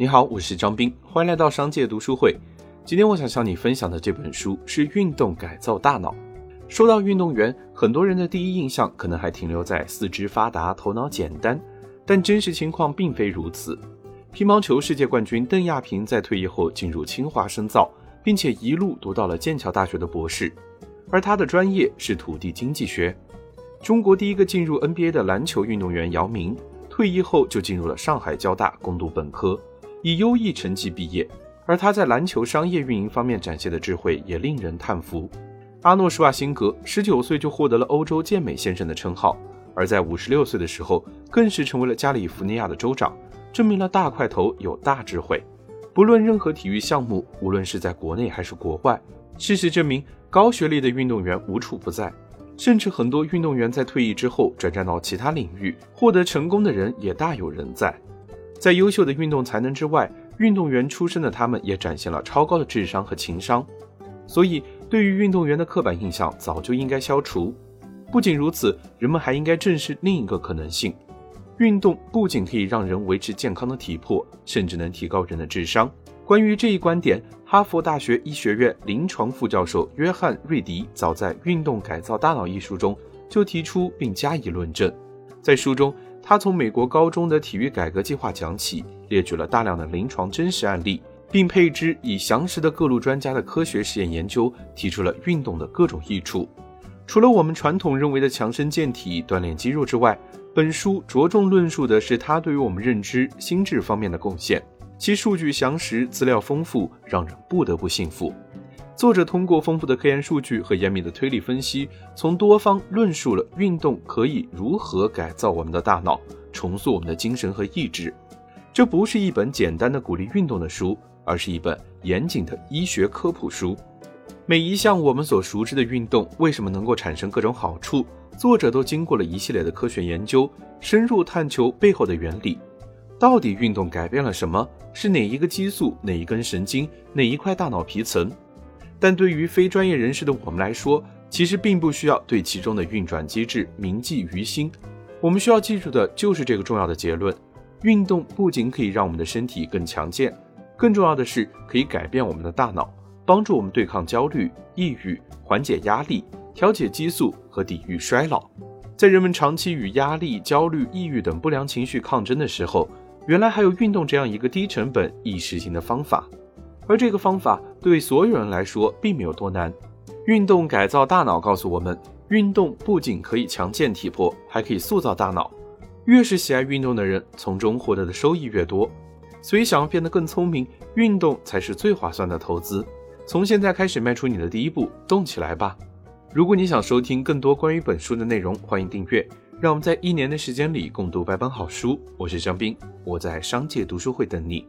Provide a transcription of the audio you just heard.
你好，我是张斌，欢迎来到商界读书会。今天我想向你分享的这本书是《运动改造大脑》。说到运动员，很多人的第一印象可能还停留在四肢发达、头脑简单，但真实情况并非如此。乒乓球世界冠军邓亚萍在退役后进入清华深造，并且一路读到了剑桥大学的博士，而他的专业是土地经济学。中国第一个进入 NBA 的篮球运动员姚明，退役后就进入了上海交大攻读本科。以优异成绩毕业，而他在篮球商业运营方面展现的智慧也令人叹服。阿诺·施瓦辛格十九岁就获得了欧洲健美先生的称号，而在五十六岁的时候，更是成为了加利福尼亚的州长，证明了大块头有大智慧。不论任何体育项目，无论是在国内还是国外，事实证明，高学历的运动员无处不在。甚至很多运动员在退役之后转战到其他领域，获得成功的人也大有人在。在优秀的运动才能之外，运动员出身的他们也展现了超高的智商和情商。所以，对于运动员的刻板印象早就应该消除。不仅如此，人们还应该正视另一个可能性：运动不仅可以让人维持健康的体魄，甚至能提高人的智商。关于这一观点，哈佛大学医学院临床副教授约翰·瑞迪早在《运动改造大脑》一书中就提出并加以论证。在书中，他从美国高中的体育改革计划讲起，列举了大量的临床真实案例，并配之以详实的各路专家的科学实验研究，提出了运动的各种益处。除了我们传统认为的强身健体、锻炼肌肉之外，本书着重论述的是他对于我们认知、心智方面的贡献。其数据详实，资料丰富，让人不得不信服。作者通过丰富的科研数据和严密的推理分析，从多方论述了运动可以如何改造我们的大脑，重塑我们的精神和意志。这不是一本简单的鼓励运动的书，而是一本严谨的医学科普书。每一项我们所熟知的运动为什么能够产生各种好处，作者都经过了一系列的科学研究，深入探求背后的原理。到底运动改变了什么？是哪一个激素、哪一根神经、哪一块大脑皮层？但对于非专业人士的我们来说，其实并不需要对其中的运转机制铭记于心。我们需要记住的就是这个重要的结论：运动不仅可以让我们的身体更强健，更重要的是可以改变我们的大脑，帮助我们对抗焦虑、抑郁、缓解压力、调节激素和抵御衰老。在人们长期与压力、焦虑、抑郁等不良情绪抗争的时候，原来还有运动这样一个低成本、易实行的方法，而这个方法对所有人来说并没有多难。运动改造大脑告诉我们，运动不仅可以强健体魄，还可以塑造大脑。越是喜爱运动的人，从中获得的收益越多。所以，想要变得更聪明，运动才是最划算的投资。从现在开始迈出你的第一步，动起来吧！如果你想收听更多关于本书的内容，欢迎订阅。让我们在一年的时间里共读百本好书。我是张斌，我在商界读书会等你。